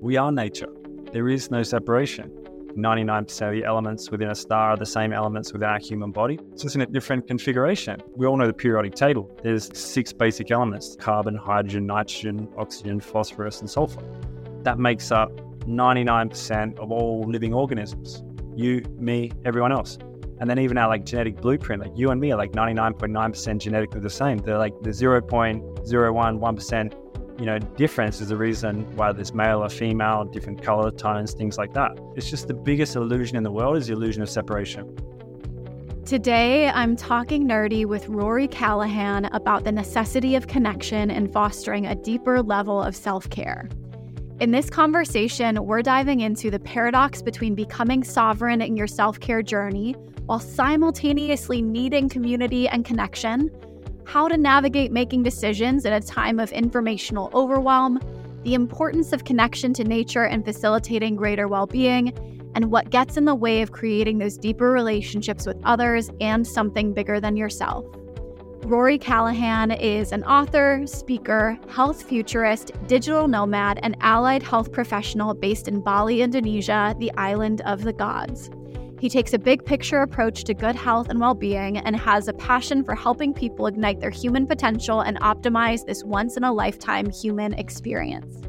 We are nature. There is no separation. 99% of the elements within a star are the same elements within our human body. It's just in a different configuration. We all know the periodic table. There's six basic elements carbon, hydrogen, nitrogen, oxygen, phosphorus, and sulfur. That makes up 99% of all living organisms. You, me, everyone else. And then even our like genetic blueprint, like you and me are like 99.9% genetically the same. They're like the 0.01, 1% you know, difference is the reason why there's male or female, different color tones, things like that. It's just the biggest illusion in the world is the illusion of separation. Today, I'm talking nerdy with Rory Callaghan about the necessity of connection and fostering a deeper level of self care. In this conversation, we're diving into the paradox between becoming sovereign in your self care journey while simultaneously needing community and connection how to navigate making decisions in a time of informational overwhelm, the importance of connection to nature and facilitating greater well being, and what gets in the way of creating those deeper relationships with others and something bigger than yourself. Rory Callaghan is an author, speaker, health futurist, digital nomad, and allied health professional based in Bali, Indonesia, the island of the gods. He takes a big picture approach to good health and well being and has a passion for helping people ignite their human potential and optimize this once in a lifetime human experience.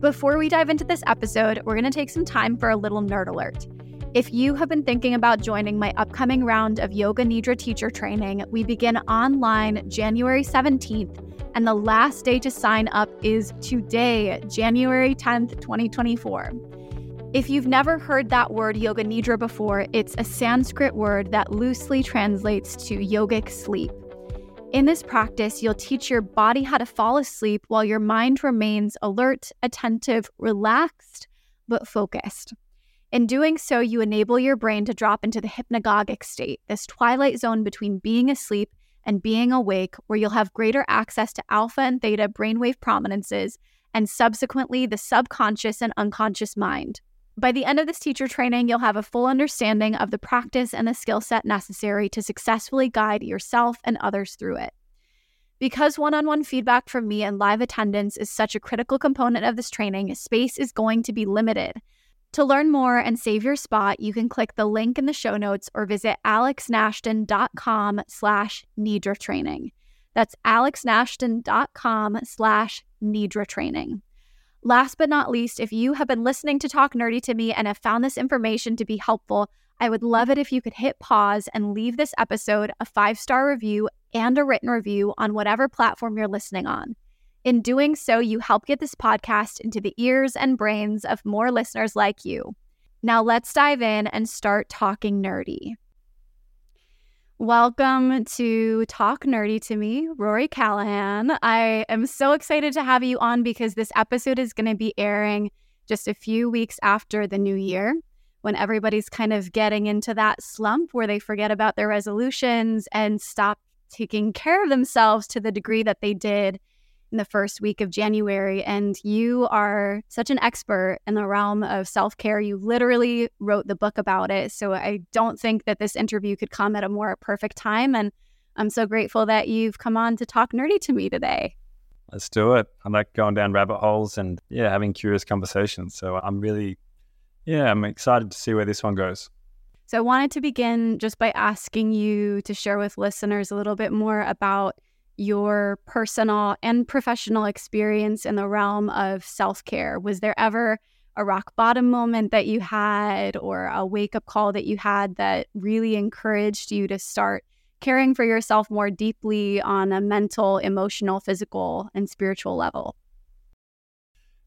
Before we dive into this episode, we're going to take some time for a little nerd alert. If you have been thinking about joining my upcoming round of Yoga Nidra teacher training, we begin online January 17th, and the last day to sign up is today, January 10th, 2024. If you've never heard that word yoga nidra before, it's a Sanskrit word that loosely translates to yogic sleep. In this practice, you'll teach your body how to fall asleep while your mind remains alert, attentive, relaxed, but focused. In doing so, you enable your brain to drop into the hypnagogic state, this twilight zone between being asleep and being awake, where you'll have greater access to alpha and theta brainwave prominences and subsequently the subconscious and unconscious mind. By the end of this teacher training, you'll have a full understanding of the practice and the skill set necessary to successfully guide yourself and others through it. Because one on one feedback from me and live attendance is such a critical component of this training, space is going to be limited. To learn more and save your spot, you can click the link in the show notes or visit alexnashton.com slash Nidra training. That's alexnashton.com slash Nidra training. Last but not least, if you have been listening to Talk Nerdy to me and have found this information to be helpful, I would love it if you could hit pause and leave this episode a five star review and a written review on whatever platform you're listening on. In doing so, you help get this podcast into the ears and brains of more listeners like you. Now, let's dive in and start talking nerdy. Welcome to Talk Nerdy to Me, Rory Callaghan. I am so excited to have you on because this episode is going to be airing just a few weeks after the new year when everybody's kind of getting into that slump where they forget about their resolutions and stop taking care of themselves to the degree that they did in the first week of January. And you are such an expert in the realm of self care. You literally wrote the book about it. So I don't think that this interview could come at a more perfect time. And I'm so grateful that you've come on to talk nerdy to me today. Let's do it. I like going down rabbit holes and, yeah, having curious conversations. So I'm really, yeah, I'm excited to see where this one goes. So I wanted to begin just by asking you to share with listeners a little bit more about your personal and professional experience in the realm of self care? Was there ever a rock bottom moment that you had or a wake up call that you had that really encouraged you to start caring for yourself more deeply on a mental, emotional, physical, and spiritual level?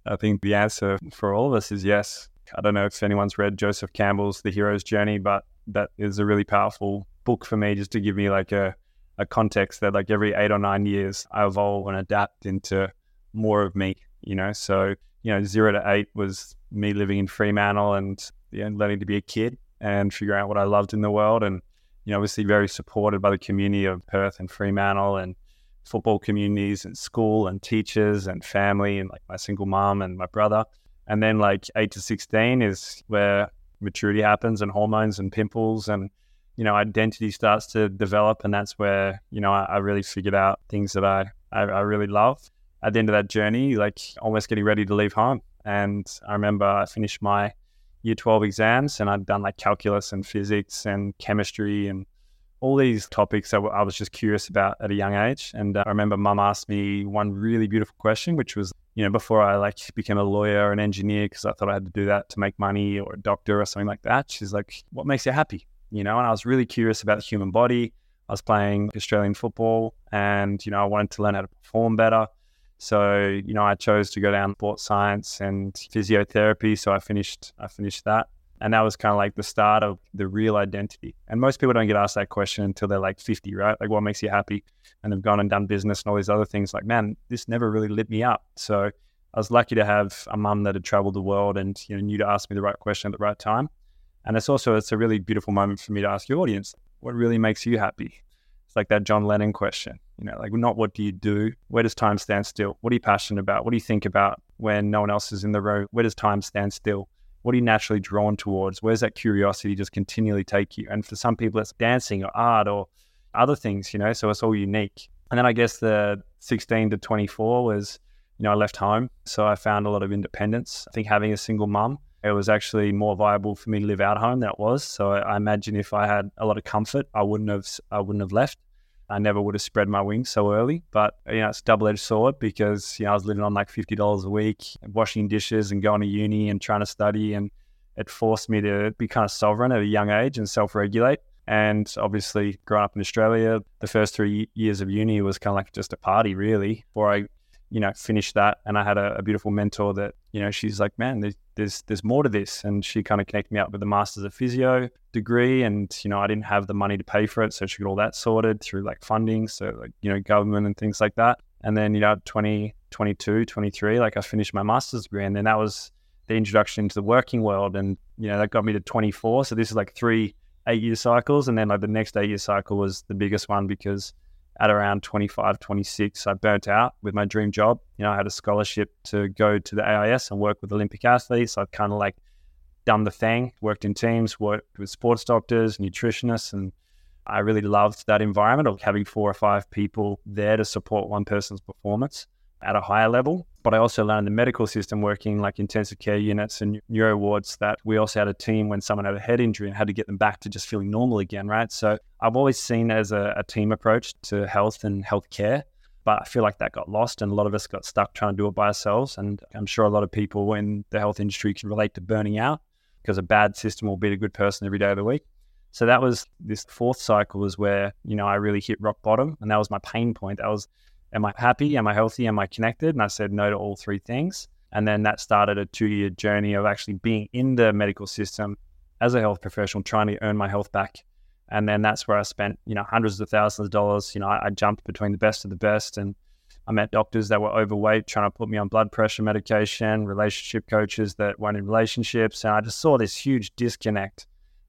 I think the answer for all of us is yes. I don't know if anyone's read Joseph Campbell's The Hero's Journey, but that is a really powerful book for me just to give me like a a context that like every eight or nine years I evolve and adapt into more of me, you know. So, you know, zero to eight was me living in Fremantle and you know, learning to be a kid and figuring out what I loved in the world. And, you know, obviously very supported by the community of Perth and Fremantle and football communities and school and teachers and family and like my single mom and my brother. And then like eight to 16 is where maturity happens and hormones and pimples and you know, identity starts to develop. And that's where, you know, I, I really figured out things that I, I, I, really love. At the end of that journey, like almost getting ready to leave home. And I remember I finished my year 12 exams and I'd done like calculus and physics and chemistry and all these topics that I was just curious about at a young age. And uh, I remember mum asked me one really beautiful question, which was, you know, before I like became a lawyer or an engineer, because I thought I had to do that to make money or a doctor or something like that. She's like, what makes you happy? You know, and I was really curious about the human body. I was playing Australian football and, you know, I wanted to learn how to perform better. So, you know, I chose to go down sports science and physiotherapy. So I finished I finished that. And that was kind of like the start of the real identity. And most people don't get asked that question until they're like 50, right? Like, what makes you happy? And they've gone and done business and all these other things. Like, man, this never really lit me up. So I was lucky to have a mum that had traveled the world and you know knew to ask me the right question at the right time. And it's also it's a really beautiful moment for me to ask your audience, what really makes you happy? It's like that John Lennon question, you know, like not what do you do? Where does time stand still? What are you passionate about? What do you think about when no one else is in the room? Where does time stand still? what are you naturally drawn towards? Where's that curiosity just continually take you? And for some people, it's dancing or art or other things, you know, so it's all unique. And then I guess the 16 to 24 was, you know, I left home. So I found a lot of independence. I think having a single mum, it was actually more viable for me to live out home than it was. So I imagine if I had a lot of comfort, I wouldn't have, I wouldn't have left. I never would have spread my wings so early. But you know, it's a double edged sword because you know I was living on like fifty dollars a week, washing dishes and going to uni and trying to study, and it forced me to be kind of sovereign at a young age and self regulate. And obviously, growing up in Australia, the first three years of uni was kind of like just a party, really. Before I you know, finished that. And I had a, a, beautiful mentor that, you know, she's like, man, there's, there's, there's more to this. And she kind of connected me up with the Masters of Physio degree. And, you know, I didn't have the money to pay for it. So she got all that sorted through like funding. So, like, you know, government and things like that. And then, you know, 20, 22, 23, like I finished my master's degree. And then that was the introduction into the working world. And, you know, that got me to 24. So this is like three eight year cycles. And then like the next eight year cycle was the biggest one because at around 25, 26, I burnt out with my dream job. You know, I had a scholarship to go to the AIS and work with Olympic athletes. I've kind of like done the thing, worked in teams, worked with sports doctors, nutritionists, and I really loved that environment of having four or five people there to support one person's performance at a higher level. But I also learned the medical system working like intensive care units and neuro wards that we also had a team when someone had a head injury and had to get them back to just feeling normal again, right? So I've always seen as a, a team approach to health and healthcare. But I feel like that got lost and a lot of us got stuck trying to do it by ourselves. And I'm sure a lot of people in the health industry can relate to burning out because a bad system will beat a good person every day of the week. So that was this fourth cycle is where, you know, I really hit rock bottom. And that was my pain point. That was Am I happy? Am I healthy? Am I connected? And I said no to all three things. And then that started a two year journey of actually being in the medical system as a health professional, trying to earn my health back. And then that's where I spent, you know, hundreds of thousands of dollars. You know, I, I jumped between the best of the best and I met doctors that were overweight trying to put me on blood pressure medication, relationship coaches that weren't in relationships. And I just saw this huge disconnect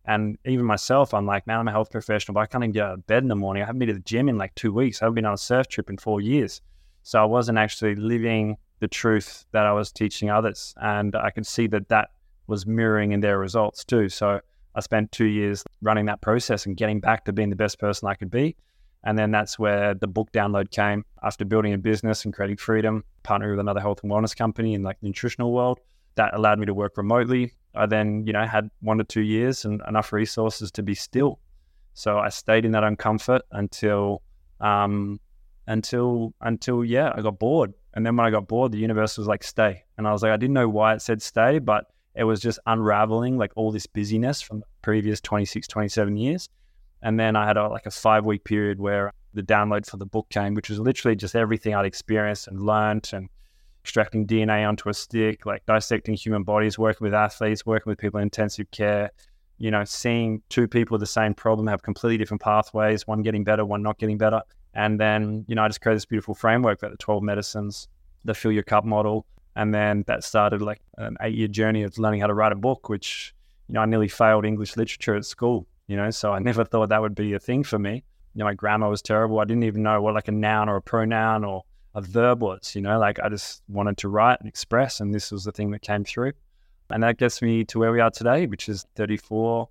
and even myself, I'm like, man, I'm a health professional, but I can't even get out of bed in the morning. I haven't been to the gym in like two weeks. I haven't been on a surf trip in four years. So I wasn't actually living the truth that I was teaching others. And I could see that that was mirroring in their results too. So I spent two years running that process and getting back to being the best person I could be. And then that's where the book download came after building a business and creating freedom, partnering with another health and wellness company in like the nutritional world. That allowed me to work remotely I then, you know, had one to two years and enough resources to be still. So I stayed in that uncomfort until, um, until, until, yeah, I got bored. And then when I got bored, the universe was like, stay. And I was like, I didn't know why it said stay, but it was just unraveling like all this busyness from previous 26, 27 years. And then I had a, like a five week period where the download for the book came, which was literally just everything I'd experienced and learned and extracting DNA onto a stick, like dissecting human bodies, working with athletes, working with people in intensive care, you know, seeing two people with the same problem have completely different pathways, one getting better, one not getting better. And then, you know, I just created this beautiful framework about the 12 medicines, the fill your cup model. And then that started like an eight year journey of learning how to write a book, which, you know, I nearly failed English literature at school, you know, so I never thought that would be a thing for me. You know, my grammar was terrible. I didn't even know what like a noun or a pronoun or a verb was, you know, like I just wanted to write and express, and this was the thing that came through. And that gets me to where we are today, which is 34.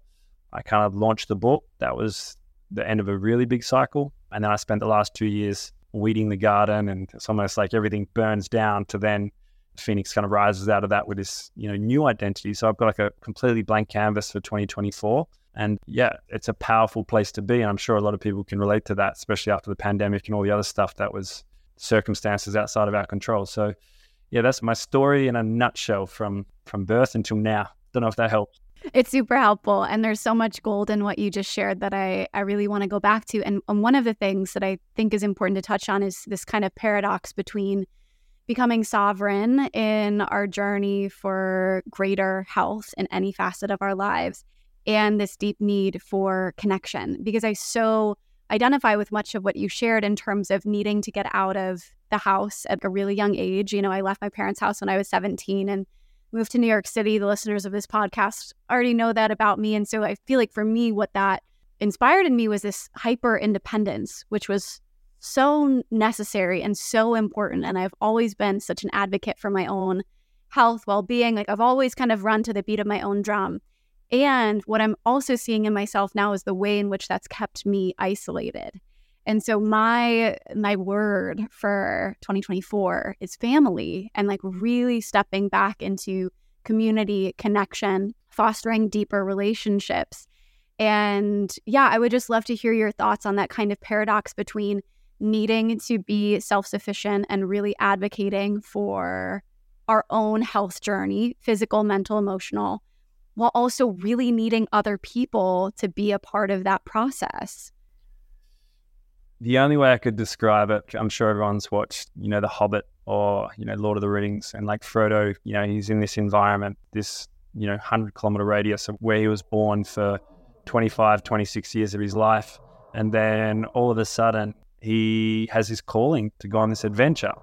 I kind of launched the book. That was the end of a really big cycle. And then I spent the last two years weeding the garden, and it's almost like everything burns down to then Phoenix kind of rises out of that with this, you know, new identity. So I've got like a completely blank canvas for 2024. And yeah, it's a powerful place to be. And I'm sure a lot of people can relate to that, especially after the pandemic and all the other stuff that was circumstances outside of our control. So yeah, that's my story in a nutshell from from birth until now. Don't know if that helps. It's super helpful. And there's so much gold in what you just shared that I, I really want to go back to. And, and one of the things that I think is important to touch on is this kind of paradox between becoming sovereign in our journey for greater health in any facet of our lives and this deep need for connection. Because I so identify with much of what you shared in terms of needing to get out of the house at a really young age. You know, I left my parents' house when I was 17 and moved to New York City. The listeners of this podcast already know that about me. And so I feel like for me, what that inspired in me was this hyper independence, which was so necessary and so important. And I've always been such an advocate for my own health, well being. Like I've always kind of run to the beat of my own drum. And what I'm also seeing in myself now is the way in which that's kept me isolated. And so my my word for 2024 is family and like really stepping back into community connection, fostering deeper relationships. And yeah, I would just love to hear your thoughts on that kind of paradox between needing to be self-sufficient and really advocating for our own health journey, physical, mental, emotional, while also really needing other people to be a part of that process the only way I could describe it, I'm sure everyone's watched, you know, The Hobbit or, you know, Lord of the Rings. And like Frodo, you know, he's in this environment, this, you know, 100 kilometer radius of where he was born for 25, 26 years of his life. And then all of a sudden, he has his calling to go on this adventure,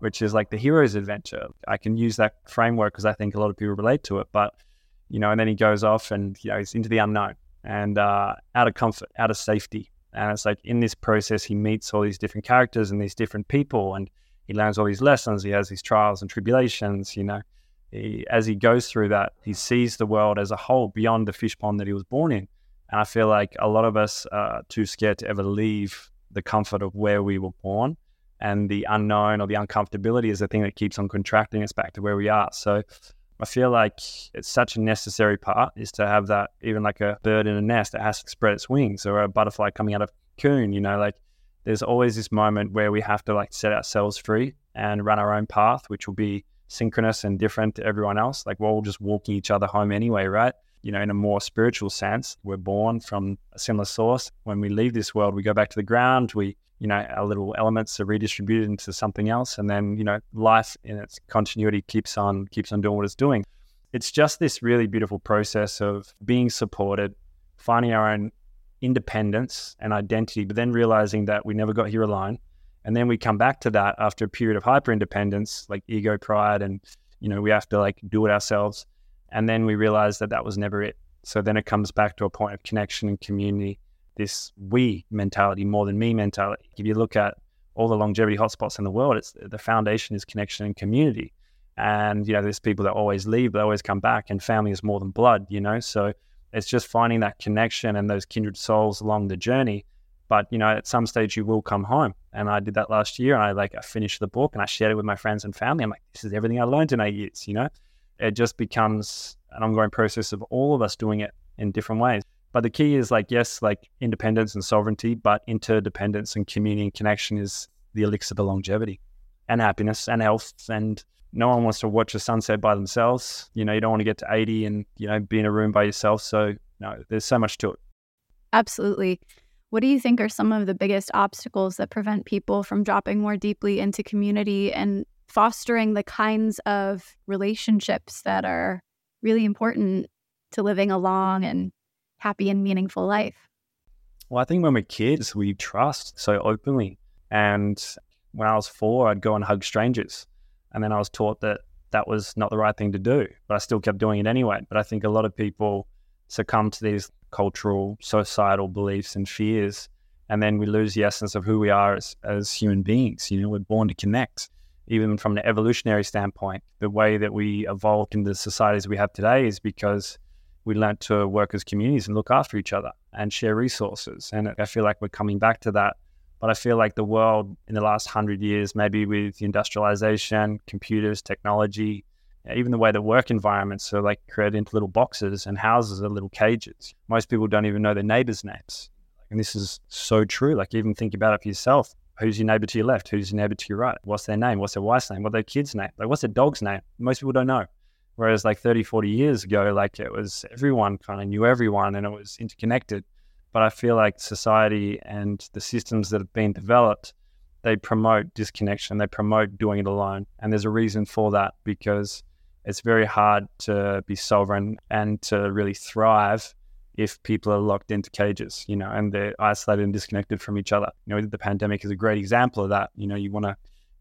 which is like the hero's adventure. I can use that framework because I think a lot of people relate to it. But, you know, and then he goes off and, you know, he's into the unknown and uh, out of comfort, out of safety and it's like in this process, he meets all these different characters and these different people, and he learns all these lessons. He has these trials and tribulations. You know, he, as he goes through that, he sees the world as a whole beyond the fish pond that he was born in. And I feel like a lot of us are too scared to ever leave the comfort of where we were born. And the unknown or the uncomfortability is the thing that keeps on contracting us back to where we are. So I feel like it's such a necessary part is to have that, even like a bird in a nest that has to spread its wings or a butterfly coming out of cocoon, you know, like there's always this moment where we have to like set ourselves free and run our own path, which will be synchronous and different to everyone else. Like we're all just walking each other home anyway, right? You know, in a more spiritual sense, we're born from a similar source. When we leave this world, we go back to the ground, we you know, our little elements are redistributed into something else. And then, you know, life in its continuity keeps on, keeps on doing what it's doing. It's just this really beautiful process of being supported, finding our own independence and identity, but then realizing that we never got here alone. And then we come back to that after a period of hyper independence, like ego pride, and, you know, we have to like do it ourselves. And then we realize that that was never it. So then it comes back to a point of connection and community this we mentality more than me mentality. If you look at all the longevity hotspots in the world, it's the foundation is connection and community. And you know, there's people that always leave, but always come back, and family is more than blood. You know, so it's just finding that connection and those kindred souls along the journey. But you know, at some stage you will come home, and I did that last year. And I like I finished the book and I shared it with my friends and family. I'm like, this is everything I learned in eight years. You know, it just becomes an ongoing process of all of us doing it in different ways. But the key is like, yes, like independence and sovereignty, but interdependence and community and connection is the elixir to longevity and happiness and health. And no one wants to watch a sunset by themselves. You know, you don't want to get to 80 and, you know, be in a room by yourself. So, no, there's so much to it. Absolutely. What do you think are some of the biggest obstacles that prevent people from dropping more deeply into community and fostering the kinds of relationships that are really important to living a long and happy and meaningful life? Well, I think when we're kids, we trust so openly. And when I was four, I'd go and hug strangers. And then I was taught that that was not the right thing to do, but I still kept doing it anyway. But I think a lot of people succumb to these cultural, societal beliefs and fears. And then we lose the essence of who we are as, as human beings. You know, we're born to connect. Even from an evolutionary standpoint, the way that we evolved into the societies we have today is because we learned to work as communities and look after each other and share resources. And I feel like we're coming back to that But I feel like the world in the last hundred years, maybe with industrialization, computers, technology, even the way the work environments are like created into little boxes and houses are little cages. Most people don't even know their neighbors' names. And this is so true. Like even think about it for yourself. Who's your neighbor to your left? Who's your neighbor to your right? What's their name? What's their wife's name? What's their kid's name? Like what's their dog's name? Most people don't know. Whereas like 30, 40 years ago, like it was everyone kind of knew everyone and it was interconnected. But I feel like society and the systems that have been developed, they promote disconnection. They promote doing it alone. And there's a reason for that because it's very hard to be sovereign and to really thrive if people are locked into cages, you know, and they're isolated and disconnected from each other. You know, the pandemic is a great example of that. You know, you want to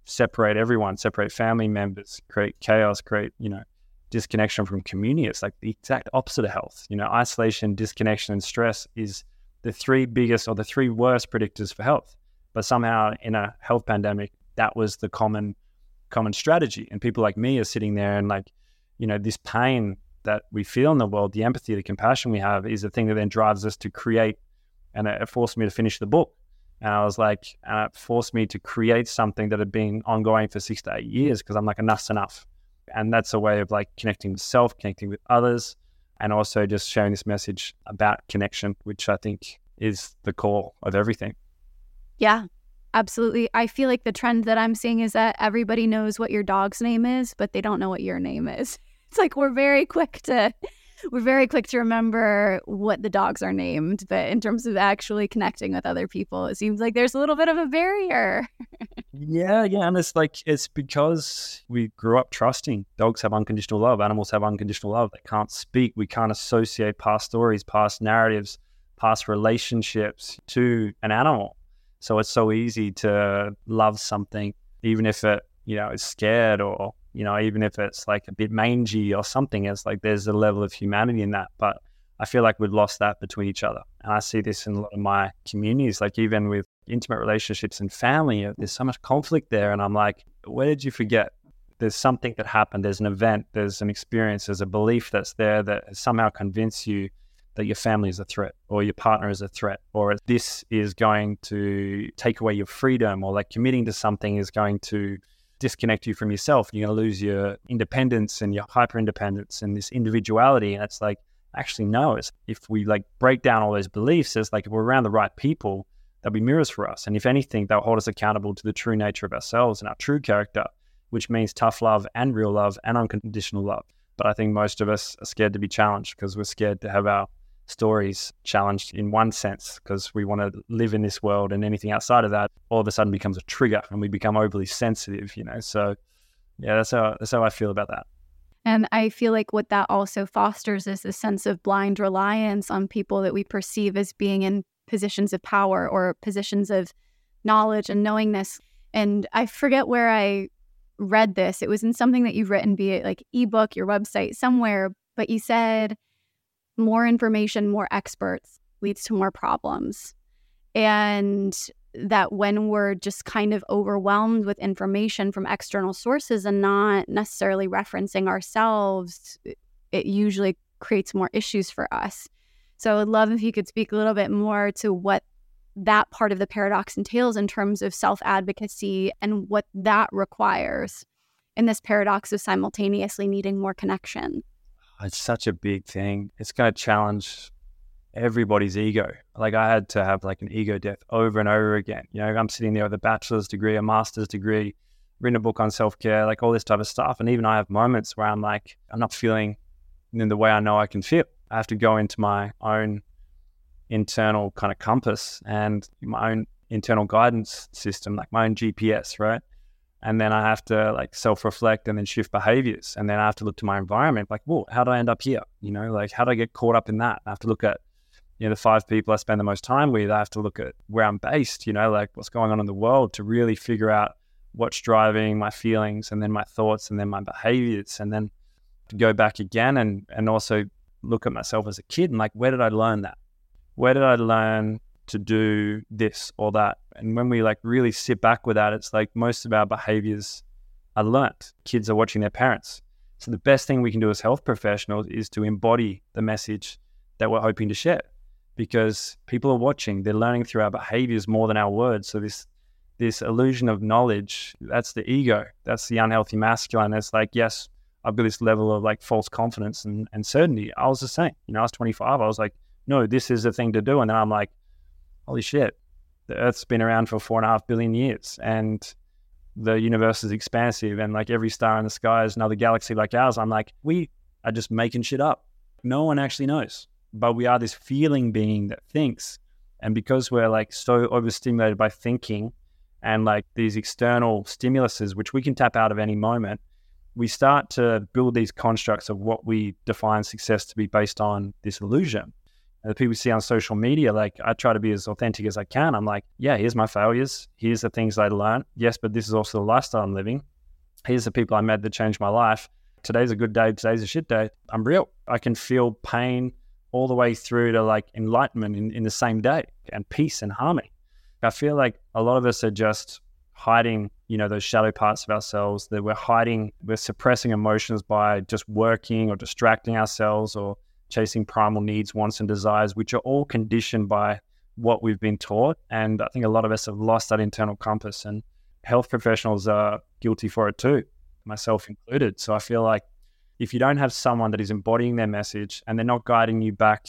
separate everyone, separate family members, create chaos, create, you know, disconnection from community. It's like the exact opposite of health. You know, isolation, disconnection, and stress is the three biggest or the three worst predictors for health. But somehow in a health pandemic, that was the common common strategy. And people like me are sitting there and like, you know, this pain that we feel in the world, the empathy, the compassion we have is the thing that then drives us to create. And uh, it forced me to finish the book. And I was like, uh, and it forced me to create something that had been ongoing for six to eight years because I'm like, enough's enough. And that's a way of like connecting with self, connecting with others, and also just sharing this message about connection, which I think is the core of everything. Yeah, absolutely. I feel like the trend that I'm seeing is that everybody knows what your dog's name is, but they don't know what your name is. It's like we're very quick to we're very quick to remember what the dogs are named, but in terms of actually connecting with other people, it seems like there's a little bit of a barrier. yeah, yeah, and it's like it's because we grew up trusting. Dogs have unconditional love. Animals have unconditional love. They can't speak. We can't associate past stories, past narratives, past relationships to an animal. So it's so easy to love something, even if it you know is scared or you know, even if it's like a bit mangy or something, it's like there's a level of humanity in that. But I feel like we've lost that between each other. And I see this in a lot of my communities, like even with intimate relationships and family, uh, there's so much conflict there. And I'm like, where did you forget? There's something that happened, there's an event, there's an experience, there's a belief that's there that somehow convince you that your family is a threat or your partner is a threat or this is going to take away your freedom or like committing to something is going to disconnect you from yourself. You're going to lose your independence and your hyper independence and this individuality. And it's like, actually, no. It's if we like break down all those beliefs, it's like if we're around the right people, they'll be mirrors for us. And if anything, they'll hold us accountable to the true nature of ourselves and our true character, which means tough love and real love and unconditional love. But I think most of us are scared to be challenged because we're scared to have our stories challenged in one sense because we want to live in this world and anything outside of that all of a sudden becomes a trigger and we become overly sensitive you know so yeah that's how that's how i feel about that. And i feel like what that also fosters is a sense of blind reliance on people that we perceive as being in positions of power or positions of knowledge and knowingness. And i forget where i read this. It was in something that you've written be it like ebook your website somewhere but you said more information, more experts leads to more problems. And that when we're just kind of overwhelmed with information from external sources and not necessarily referencing ourselves, it usually creates more issues for us. So I would love if you could speak a little bit more to what that part of the paradox entails in terms of self advocacy and what that requires in this paradox of simultaneously needing more connection it's such a big thing. It's going to challenge everybody's ego. Like I had to have like an ego death over and over again. You know, I'm sitting there with a bachelor's degree, a master's degree, written a book on self care, like all this type of stuff. And even I have moments where I'm like, I'm not feeling in the way I know I can feel. I have to go into my own internal kind of compass and my own internal guidance system, like my own GPS, right? And then I have to like self-reflect and then shift behaviors, and then I have to look to my environment, like, whoa, how do I end up here? You know, like how do I get caught up in that? I have to look at you know the five people I spend the most time with. I have to look at where I'm based, you know, like what's going on in the world to really figure out what's driving my feelings, and then my thoughts, and then my behaviors, and then to go back again and and also look at myself as a kid and like where did I learn that? Where did I learn to do this or that. And when we like really sit back with that, it's like most of our behaviors are learnt. Kids are watching their parents. So the best thing we can do as health professionals is to embody the message that we're hoping to share. because people are watching, they're learning through our behaviors more than our words. So this this illusion of knowledge, that's the ego. That's the unhealthy masculine. It's like, yes, I've got this level of like false confidence and, and certainty. I was the same. You know, I was 25. I was like, no, this is the thing to do. And then I'm like, holy shit, the Earth's been around for four and a half billion years. And the universe is expansive and like every star in the sky is another galaxy like ours. I'm like, we are just making shit up. No one actually knows, but we are this feeling being that thinks. And because we're like so overstimulated by thinking and like these external stimuluses, which we can tap out of any moment, we start to build these constructs of what we define success to be based on this illusion the people see on social media, like I try to be as authentic as I can. I'm like, yeah, here's my failures. Here's the things I learned. Yes, but this is also the lifestyle I'm living. Here's the people I met that changed my life. Today's a good day. Today's a shit day. I'm real. I can feel pain all the way through to like enlightenment in, in the same day and peace and harmony. I feel like a lot of us are just hiding, you know, those shadow parts of ourselves that we're hiding, we're suppressing emotions by just working or distracting ourselves or chasing primal needs, wants, and desires, which are all conditioned by what we've been taught. And I think a lot of us have lost that internal compass, and health professionals are guilty for it too, myself included. So I feel like if you don't have someone that is embodying their message and they're not guiding you back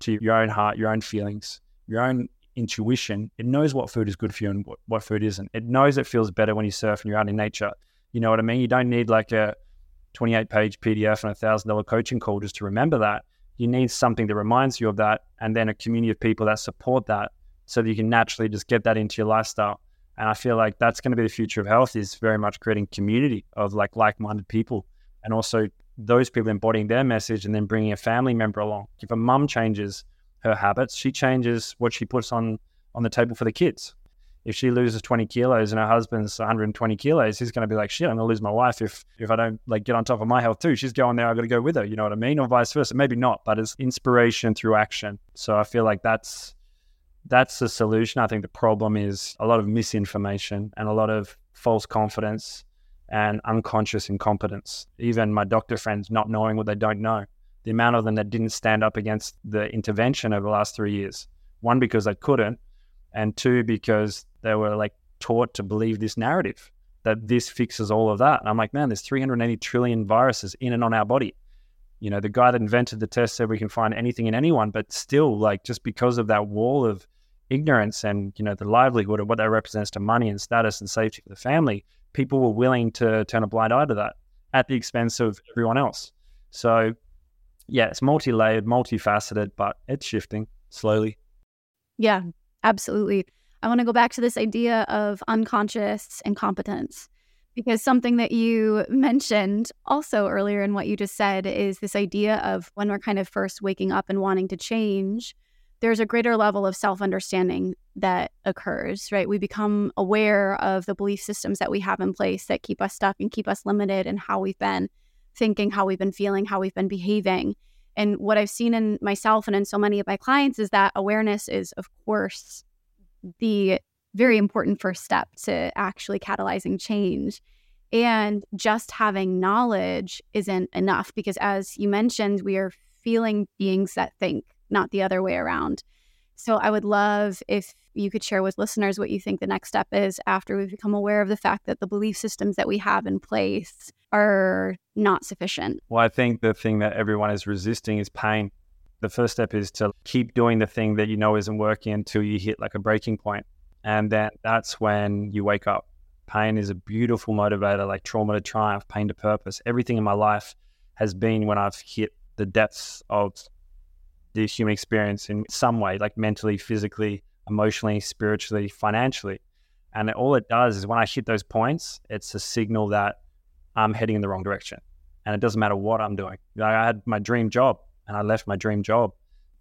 to your own heart, your own feelings, your own intuition, it knows what food is good for you and what, what food isn't. It knows it feels better when you surf and you're out in nature. You know what I mean? You don't need like a 28 page PDF and a thousand dollar coaching call just to remember that. You need something that reminds you of that, and then a community of people that support that, so that you can naturally just get that into your lifestyle. And I feel like that's going to be the future of health is very much creating community of like like minded people, and also those people embodying their message, and then bringing a family member along. If a mum changes her habits, she changes what she puts on on the table for the kids if she loses 20 kilos and her husband's 120 kilos, he's going to be like, shit, I'm going to lose my wife if if I don't like get on top of my health too. She's going there, I've got to go with her. You know what I mean? Or vice versa. Maybe not, but it's inspiration through action. So I feel like that's that's the solution. I think the problem is a lot of misinformation and a lot of false confidence and unconscious incompetence. Even my doctor friends not knowing what they don't know. The amount of them that didn't stand up against the intervention over the last three years. One, because they couldn't, and two, because they were like taught to believe this narrative that this fixes all of that. And I'm like, man, there's 380 trillion viruses in and on our body. You know, the guy that invented the test said we can find anything in anyone, but still, like, just because of that wall of ignorance and, you know, the livelihood of what that represents to money and status and safety for the family, people were willing to turn a blind eye to that at the expense of everyone else. So, yeah, it's multi layered, multifaceted, but it's shifting slowly. Yeah, absolutely. I want to go back to this idea of unconscious incompetence because something that you mentioned also earlier in what you just said is this idea of when we're kind of first waking up and wanting to change, there's a greater level of self understanding that occurs, right? We become aware of the belief systems that we have in place that keep us stuck and keep us limited in how we've been thinking, how we've been feeling, how we've been behaving. And what I've seen in myself and in so many of my clients is that awareness is, of course, the very important first step to actually catalyzing change. And just having knowledge isn't enough because, as you mentioned, we are feeling beings that think, not the other way around. So, I would love if you could share with listeners what you think the next step is after we've become aware of the fact that the belief systems that we have in place are not sufficient. Well, I think the thing that everyone is resisting is pain the first step is to keep doing the thing that you know isn't working until you hit like a breaking point. And then that's when you wake up. Pain is a beautiful motivator, like trauma to triumph, pain to purpose. Everything in my life has been when I've hit the depths of the human experience in some way, like mentally, physically, emotionally, spiritually, financially. And all it does is when I hit those points, it's a signal that I'm heading in the wrong direction. And it doesn't matter what I'm doing. I had my dream job and I left my dream job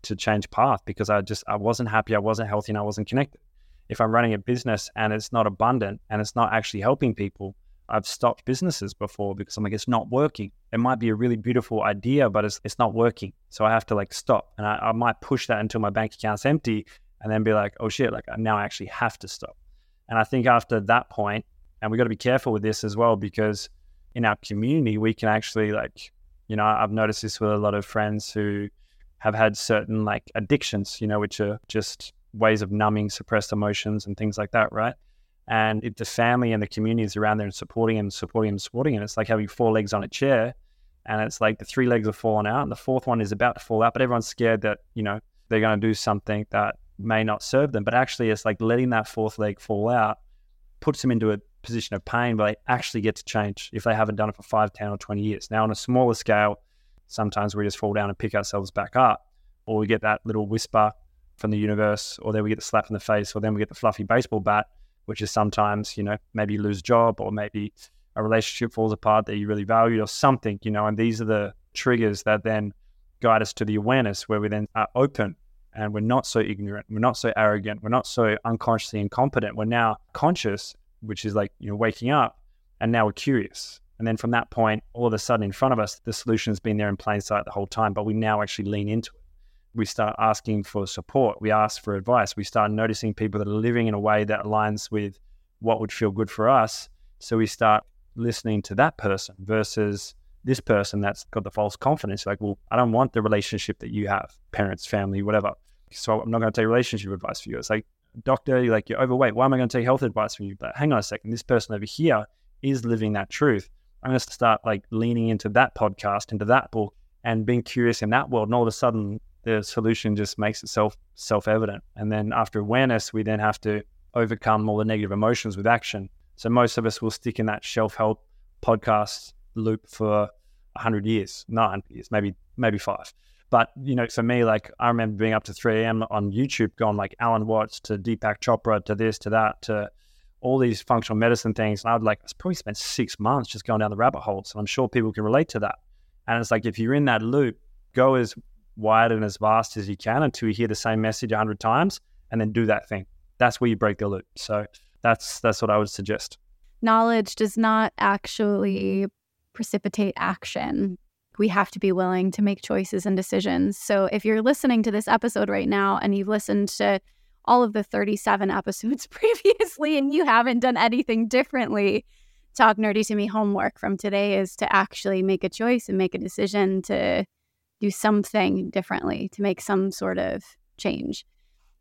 to change path because I just I wasn't happy, I wasn't healthy, and I wasn't connected. If I'm running a business and it's not abundant and it's not actually helping people, I've stopped businesses before because I'm like, it's not working. It might be a really beautiful idea, but it's, it's not working. So I have to like stop. And I, I might push that until my bank account's empty and then be like, oh shit, like now I actually have to stop. And I think after that point, and we got to be careful with this as well because in our community, we can actually like you know, I've noticed this with a lot of friends who have had certain like addictions, you know, which are just ways of numbing suppressed emotions and things like that, right? And if the family and the community is around there and supporting him, supporting him, supporting him, it's like having four legs on a chair. And it's like the three legs are falling out and the fourth one is about to fall out, but everyone's scared that, you know, they're going to do something that may not serve them. But actually, it's like letting that fourth leg fall out puts them into a position of pain where they actually get to change if they haven't done it for 5, 10, or 20 years. Now, on a smaller scale, sometimes we just fall down and pick ourselves back up, or we get that little whisper from the universe, or then we get the slap in the face, or then we get the fluffy baseball bat which is sometimes, you know, maybe you lose a job or maybe a relationship falls apart that you really valued or something, you know, and these are the triggers that then guide us to the awareness where we then are open and we're not so ignorant, we're not so arrogant, we're not so unconsciously incompetent. We're now conscious, which is like, you know, waking up and now we're curious. And then from that point, all of a sudden in front of us, the solution's been there in plain sight the whole time, but we now actually lean into it we start asking for support. We ask for advice. We start noticing people that are living in a way that aligns with what would feel good for us. So we start listening to that person versus this person that's got the false confidence. Like, well, I don't want the relationship that you have, parents, family, whatever. So I'm not going to take relationship advice for you. It's like, doctor, you're like, you're overweight. Why am I going to take health advice from you? But hang on a second. This person over here is living that truth. I'm going to start like leaning into that podcast, into that book, and being curious in that world. And all of a sudden, the solution just makes itself self evident. And then after awareness, we then have to overcome all the negative emotions with action. So most of us will stick in that shelf help podcast loop for hundred years, nine years, maybe maybe five. But you know, for me, like I remember being up to 3 a.m. on YouTube, going like Alan Watts to Deepak Chopra to this to that to all these functional medicine things. And I'd like I probably spent six months just going down the rabbit holes. And I'm sure people can relate to that. And it's like if you're in that loop, go as wide and as vast as you can until you hear the same message a hundred times, and then do that thing. That's where you break the loop. So that's that's what I would suggest. Knowledge does not actually precipitate action. We have to be willing to make choices and decisions. So if you're listening to this episode right now and you've listened to all of the 37 episodes previously and you haven't done anything differently, talk nerdy to me homework from today is to actually make a choice and make a decision to do something differently to make some sort of change.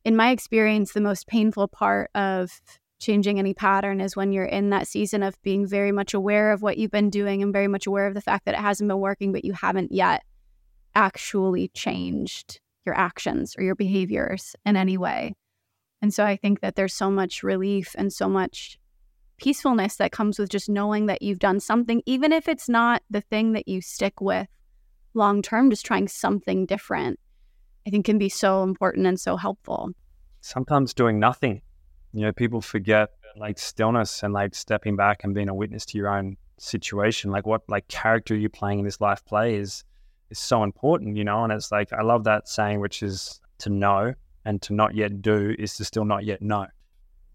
In my experience, the most painful part of changing any pattern is when you're in that season of being very much aware of what you've been doing and very much aware of the fact that it hasn't been working, but you haven't yet actually changed your actions or your behaviors in any way. And so I think that there's so much relief and so much peacefulness that comes with just knowing that you've done something, even if it's not the thing that you stick with long term, just trying something different, I think can be so important and so helpful. Sometimes doing nothing. You know, people forget like stillness and like stepping back and being a witness to your own situation. Like what like character you're playing in this life play is is so important, you know. And it's like I love that saying, which is to know and to not yet do is to still not yet know.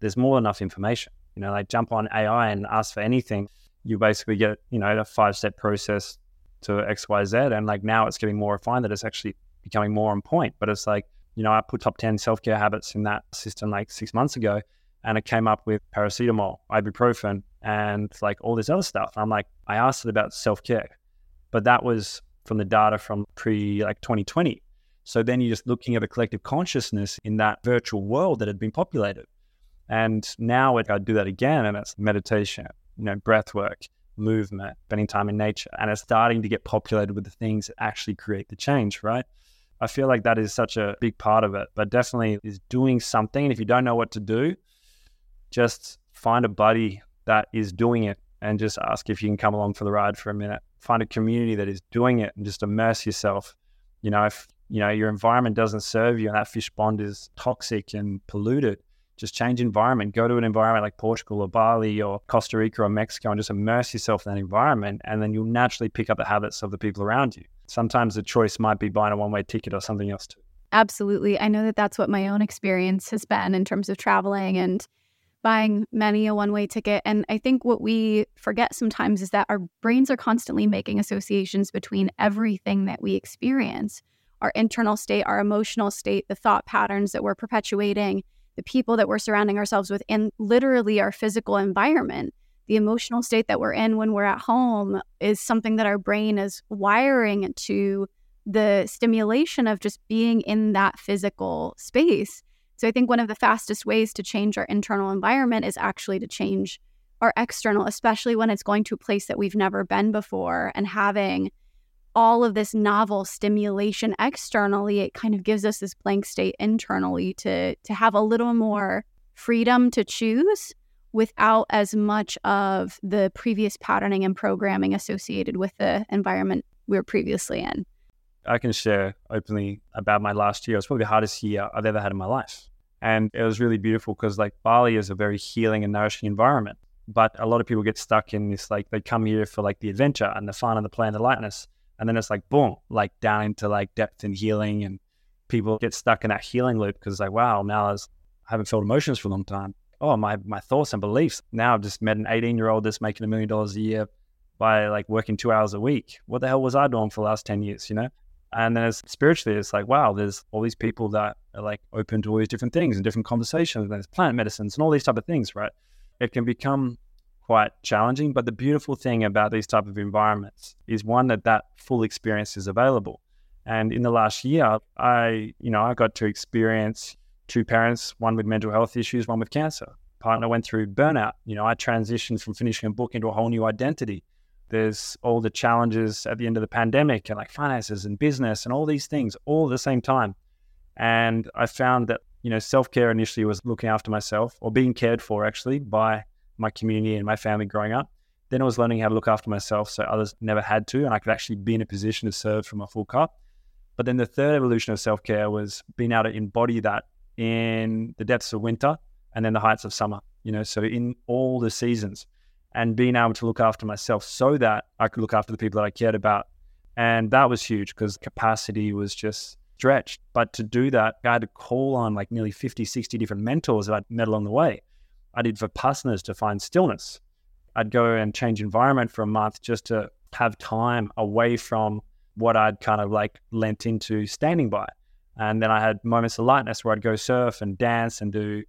There's more than enough information. You know, like jump on AI and ask for anything. You basically get, you know, a five step process to X, Y, Z. And like now it's getting more refined that it's actually becoming more on point. But it's like, you know, I put top 10 self care habits in that system like six months ago and it came up with paracetamol, ibuprofen, and like all this other stuff. And I'm like, I asked it about self care, but that was from the data from pre like 2020. So then you're just looking at a collective consciousness in that virtual world that had been populated. And now I do that again, and it's meditation, you know, breath work, movement, spending time in nature, and it's starting to get populated with the things that actually create the change, right? I feel like that is such a big part of it, but definitely is doing something. And if you don't know what to do, just find a buddy that is doing it and just ask if you can come along for the ride for a minute. Find a community that is doing it and just immerse yourself. You know, if you know your environment doesn't serve you and that fish pond is toxic and polluted, just change environment. Go to an environment like Portugal or Bali or Costa Rica or Mexico and just immerse yourself in that environment. And then you'll naturally pick up the habits of the people around you. Sometimes the choice might be buying a one way ticket or something else too. Absolutely. I know that that's what my own experience has been in terms of traveling and buying many a one way ticket. And I think what we forget sometimes is that our brains are constantly making associations between everything that we experience our internal state, our emotional state, the thought patterns that we're perpetuating the people that we're surrounding ourselves with, and literally our physical environment. The emotional state that we're in when we're at home is something that our brain is wiring to the stimulation of just being in that physical space. So I think one of the fastest ways to change our internal environment is actually to change our external, especially when it's going to a place that we've never been before and having all of this novel stimulation externally, it kind of gives us this blank state internally to to have a little more freedom to choose without as much of the previous patterning and programming associated with the environment we were previously in. I can share openly about my last year. It was probably the hardest year I've ever had in my life. And it was really beautiful because like Bali is a very healing and nourishing environment. But a lot of people get stuck in this like they come here for like the adventure and the fun and the play and the lightness. And then it's like boom, like down into like depth and healing and people get stuck in that healing loop because like, wow, now I, I haven't felt emotions for a long time. Oh, my my thoughts and beliefs. Now I've just met an 18 year old that's making a million dollars a year by like working two hours a week. What the hell was I doing for the last 10 years, you know? And then as spiritually, it's like, wow, there's all these people that are like open to all these different things and different conversations. And there's plant medicines and all these type of things, right? It can become quite challenging. But the beautiful thing about these type of environments is one that that full experience is available. And in the last year, I, you know, I got to experience two parents, one with mental health issues, one with cancer. Partner went through burnout. You know, I transitioned from finishing a book into a whole new identity there's all the challenges at the end of the pandemic and like finances and business and all these things all at the same time. And I found that, you know, self care initially was looking after myself or being cared for actually by my community and my family growing up. Then I was learning how to look after myself so others never had to. And I could actually be in a position to serve from a full cup. But then the third evolution of self care was being able to embody that in the depths of winter and then the heights of summer, you know, so in all the seasons and being able to look after myself so that I could look after the people that I cared about. And that was huge because capacity was just stretched. But to do that, I had to call on like nearly 50, 60 different mentors that I'd met along the way. I did Vipassanas to find stillness. I'd go and change environment for a month just to have time away from what I'd kind of like lent into standing by. And then I had moments of lightness where I'd go surf and dance and do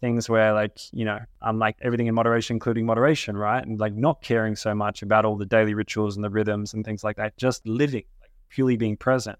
things where like you know i'm like everything in moderation including moderation right? And like not caring so much about all the daily rituals and the rhythms and things like that just living like purely being present.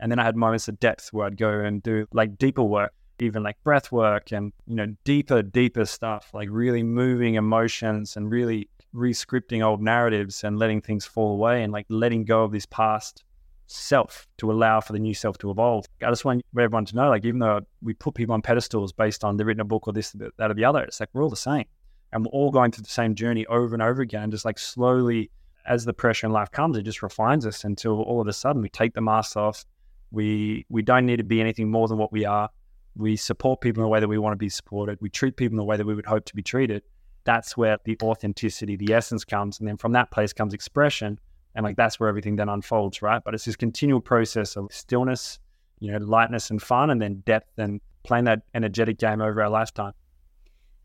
And then i had moments of depth where i'd go and do like deeper work even like breath work and you know deeper deeper stuff like really moving emotions and really rescripting old narratives and letting things fall away and like letting go of this past self to allow for the new self to evolve. I just want everyone to know, like, even though we put people on pedestals based on they've written a book or this, that, or the other, it's like we're all the same. And we're all going through the same journey over and over again, And just like slowly as the pressure in life comes, it just refines us until all of a sudden we take the mask off. We we don't need to be anything more than what we are. We support people in the way that we want to be supported. We treat people in the way that we would hope to be treated. That's where the authenticity, the essence comes. And then from that place comes expression and like that's where everything then unfolds, right? But it's this continual process of stillness, you know, lightness and fun, and then depth and playing that energetic game over our lifetime.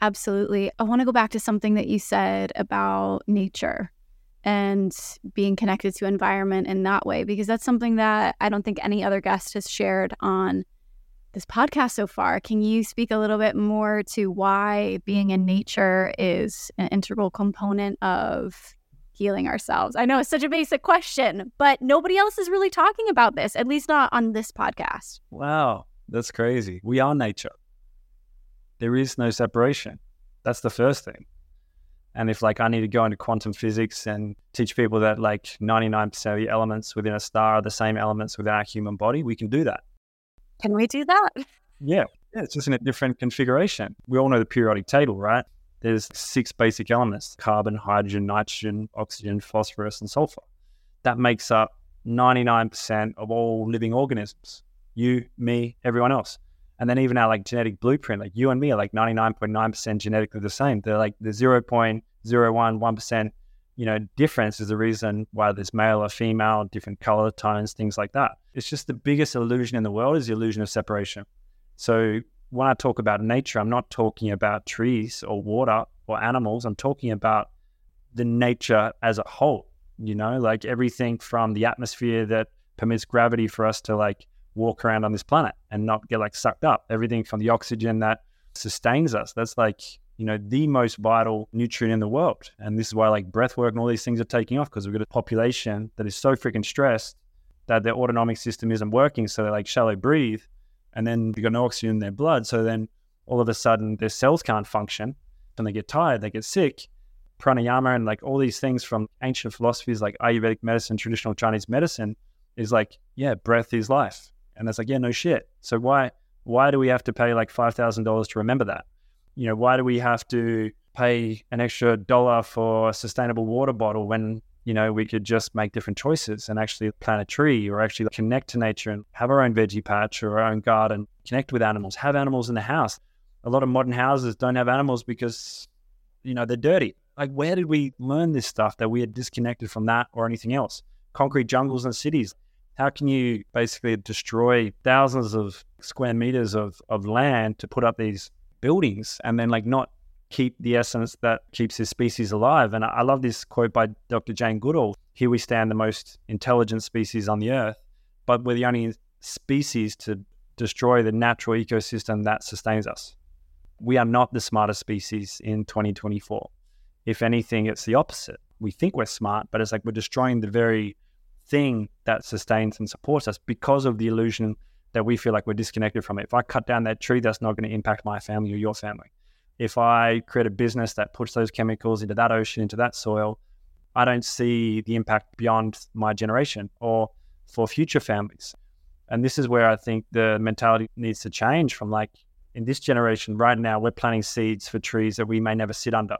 Absolutely. I want to go back to something that you said about nature and being connected to environment in that way, because that's something that I don't think any other guest has shared on this podcast so far. Can you speak a little bit more to why being in nature is an integral component of healing ourselves? I know it's such a basic question, but nobody else is really talking about this, at least not on this podcast. Wow, that's crazy. We are nature. There is no separation. That's the first thing. And if like I need to go into quantum physics and teach people that like 99% of the elements within a star are the same elements within our human body, we can do that. Can we do that? Yeah. Yeah, it's just in a different configuration. We all know the periodic table, right? There's six basic elements carbon, hydrogen, nitrogen, oxygen, phosphorus, and sulfur. That makes up 99% of all living organisms. You, me, everyone else. And then even our like genetic blueprint, like you and me are like 99.9% genetically the same. They're like the 0.01, 1%, you know, difference is the reason why there's male or female, different color tones, things like that. It's just the biggest illusion in the world is the illusion of separation. So when I talk about nature, I'm not talking about trees or water or animals. I'm talking about the nature as a whole, you know, like everything from the atmosphere that permits gravity for us to like walk around on this planet and not get like sucked up, everything from the oxygen that sustains us. That's like, you know, the most vital nutrient in the world. And this is why like breath work and all these things are taking off because we've got a population that is so freaking stressed that their autonomic system isn't working. So they like shallow breathe and then they got no oxygen in their blood. So then all of a sudden their cells can't function and they get tired, they get sick. Pranayama and like all these things from ancient philosophies like Ayurvedic medicine, traditional Chinese medicine is like, yeah, breath is life. And it's like, yeah, no shit. So why why do we have to pay like five thousand dollars to remember that? You know, why do we have to pay an extra dollar for a sustainable water bottle when you know we could just make different choices and actually plant a tree or actually connect to nature and have our own veggie patch or our own garden, connect with animals, have animals in the house. A lot of modern houses don't have animals because you know they're dirty. Like, where did we learn this stuff that we are disconnected from that or anything else? Concrete jungles and cities how can you basically destroy thousands of square meters of, of land to put up these buildings and then like not keep the essence that keeps this species alive? And I love this quote by Dr. Jane Goodall Here we stand, the most intelligent species on the earth, but we're the only species to destroy the natural ecosystem that sustains us. We are not the smartest species in 2024. If anything, it's the opposite. We think we're smart, but it's like we're destroying the very thing that sustains and supports us because of the illusion that we feel like we're disconnected from it. If I cut down that tree, that's not going to impact my family or your family. If I create a business that puts those chemicals into that ocean, into that soil, I don't see the impact beyond my generation or for future families. And this is where I think the mentality needs to change from like in this generation right now, we're planting seeds for trees that we may never sit under.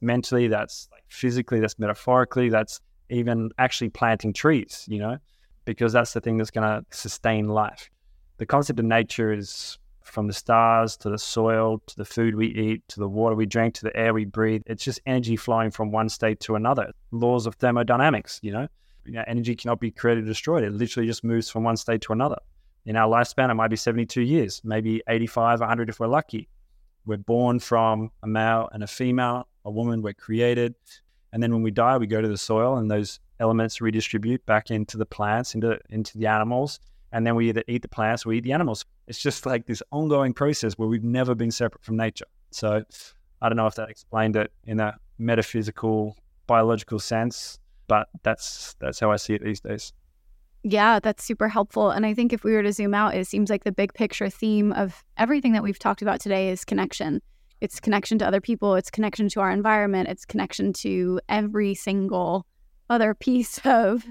Mentally, that's like physically, that's metaphorically, that's even actually planting trees, you know, because that's the thing that's going to sustain life. The concept of nature is from the stars to the soil to the food we eat to the water we drink to the air we breathe. It's just energy flowing from one state to another. Laws of thermodynamics, you know, you know energy cannot be created or destroyed. It literally just moves from one state to another. In our lifespan, it might be 72 years, maybe 85, 100 if we're lucky. We're born from a male and a female, a woman, we're created. And then when we die, we go to the soil and those elements redistribute back into the plants, into, into the animals. And then we either eat the plants or eat the animals. It's just like this ongoing process where we've never been separate from nature. So I don't know if that explained it in a metaphysical, biological sense, but that's that's how I see it these days. Yeah, that's super helpful. And I think if we were to zoom out, it seems like the big picture theme of everything that we've talked about today is connection it's connection to other people, it's connection to our environment, it's connection to every single other piece of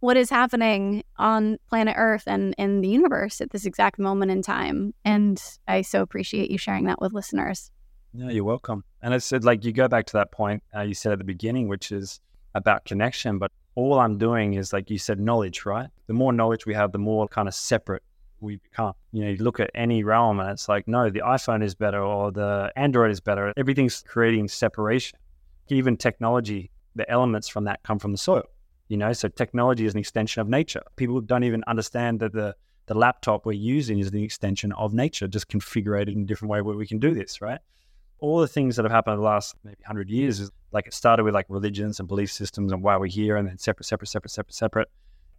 what is happening on planet Earth and in the universe at this exact moment in time. And I so appreciate you sharing that with listeners. Yeah, you're welcome. And I said, like, you go back to that point uh, you said at the beginning, which is about connection, but all I'm doing is, like you said, knowledge, right? The more knowledge we have, the more kind of separate we become. You know, you look at any realm and it's like, no, the iPhone is better or the Android is better. Everything's creating separation. Even technology, the elements from that come from the soil. You know, so technology is an extension of nature. People don't even understand that the the laptop we're using is the extension of nature, just configured in a different way where we can do this, right? All the things that have happened in the last maybe 100 years is like it started with like religions and belief systems and why we're here and then separate, separate, separate, separate, separate.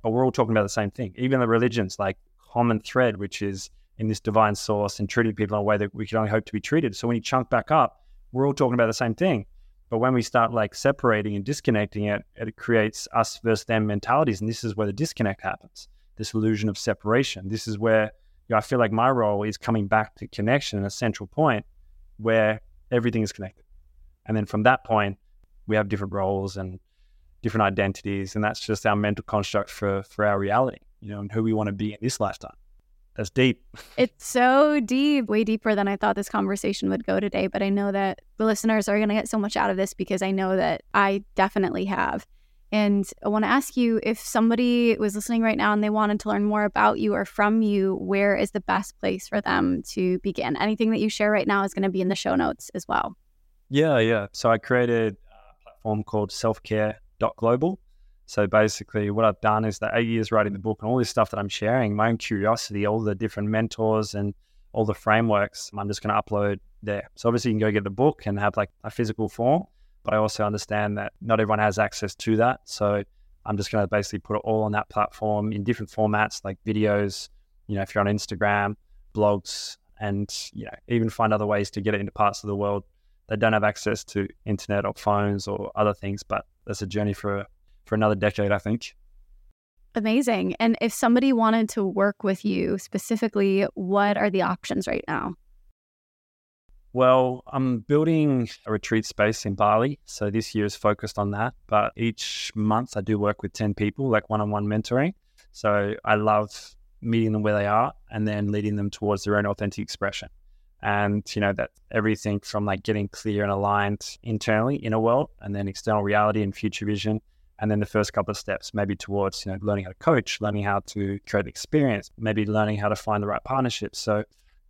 But we're all talking about the same thing. Even the religions, like common thread, which is in this divine source and treating people in a way that we can only hope to be treated. So when you chunk back up, we're all talking about the same thing. But when we start like separating and disconnecting it, it creates us versus them mentalities. And this is where the disconnect happens this illusion of separation. This is where you know, I feel like my role is coming back to connection, and a central point where everything is connected. And then from that point, we have different roles and different identities. And that's just our mental construct for, for our reality you know, and who we want to be in this lifetime. That's deep. It's so deep, way deeper than I thought this conversation would go today. But I know that the listeners are going to get so much out of this because I know that I definitely have. And I want to ask you if somebody was listening right now and they wanted to learn more about you or from you, where is the best place for them to begin? Anything that you share right now is going to be in the show notes as well. Yeah, yeah. So I created a platform called selfcare.global. So basically, what I've done is that eight years writing the book and all this stuff that I'm sharing, my own curiosity, all the different mentors and all the frameworks, I'm just going to upload there. So obviously, you can go get the book and have like a physical form, but I also understand that not everyone has access to that. So I'm just going to basically put it all on that platform in different formats, like videos. You know, if you're on Instagram, blogs, and you know, even find other ways to get it into parts of the world that don't have access to internet or phones or other things. But that's a journey for for another decade, I think. Amazing. And if somebody wanted to work with you specifically, what are the options right now? Well, I'm building a retreat space in Bali. So this year is focused on that. But each month I do work with 10 people, like one on one mentoring. So I love meeting them where they are and then leading them towards their own authentic expression. And, you know, that everything from like getting clear and aligned internally, inner world, and then external reality and future vision and then the first couple of steps maybe towards you know learning how to coach learning how to create experience maybe learning how to find the right partnerships so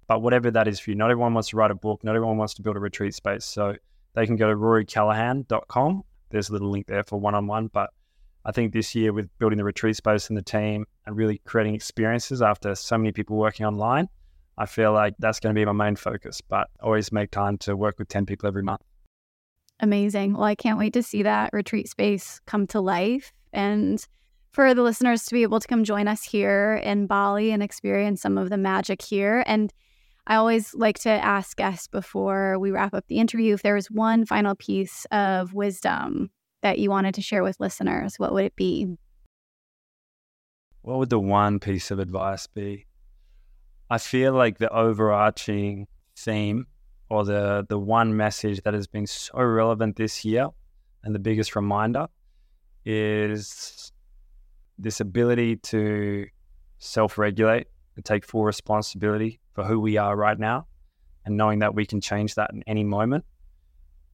but whatever that is for you not everyone wants to write a book not everyone wants to build a retreat space. So they can go to rorycallaghan.com there's a little link there for one-on-one. But i think this year with building the retreat space and the team and really creating experiences after so many people working online i feel like that's going to be my main focus. But always make time to work with 10 people every month Amazing. Well, I can't wait to see that retreat space come to life and for the listeners to be able to come join us here in Bali and experience some of the magic here. And I always like to ask guests before we wrap up the interview if there was one final piece of wisdom that you wanted to share with listeners, what would it be? What would the one piece of advice be? I feel like the overarching theme or the the one message that has been so relevant this year and the biggest reminder is this ability to self-regulate and take full responsibility for who we are right now and knowing that we can change that in any moment.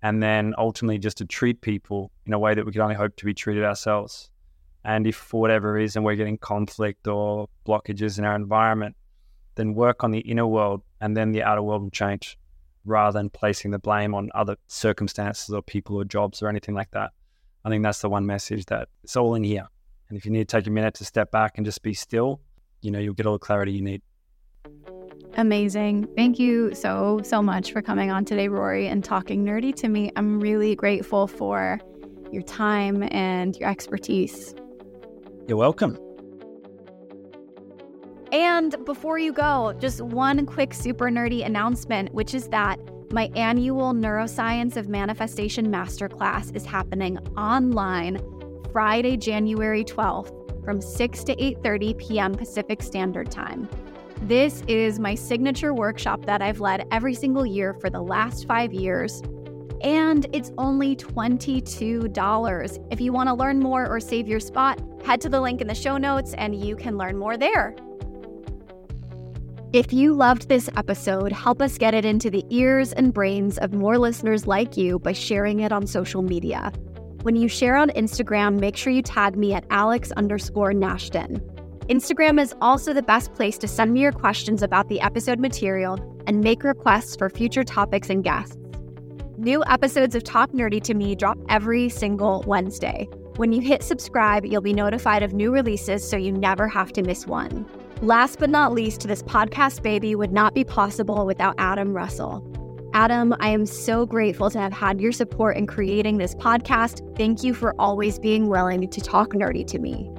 And then ultimately just to treat people in a way that we can only hope to be treated ourselves. And if for whatever reason we're getting conflict or blockages in our environment then work on the inner world and then the outer world will change rather than placing the blame on other circumstances or people or jobs or anything like that. I think that's the one message that it's all in here. And if you need to take a minute to step back and just be still, you know, you'll get all the clarity you need. Amazing. Thank you so, so much for coming on today, Rory, and talking nerdy to me. I'm really grateful for your time and your expertise. You're welcome. And before you go, just one quick super nerdy announcement, which is that my annual Neuroscience of Manifestation Masterclass is happening online Friday, January 12th from 6 to 8:30 p.m. Pacific Standard Time. This is my signature workshop that I've led every single year for the last 5 years. And it's only $22. If you want to learn more or save your spot, head to the link in the show notes and you can learn more there. If you loved this episode, help us get it into the ears and brains of more listeners like you by sharing it on social media. When you share on Instagram, make sure you tag me at Alex underscore Nashton. Instagram is also the best place to send me your questions about the episode material and make requests for future topics and guests. New episodes of Talk Nerdy to Me drop every single Wednesday. When you hit subscribe, you'll be notified of new releases so you never have to miss one. Last but not least, this podcast baby would not be possible without Adam Russell. Adam, I am so grateful to have had your support in creating this podcast. Thank you for always being willing to talk nerdy to me.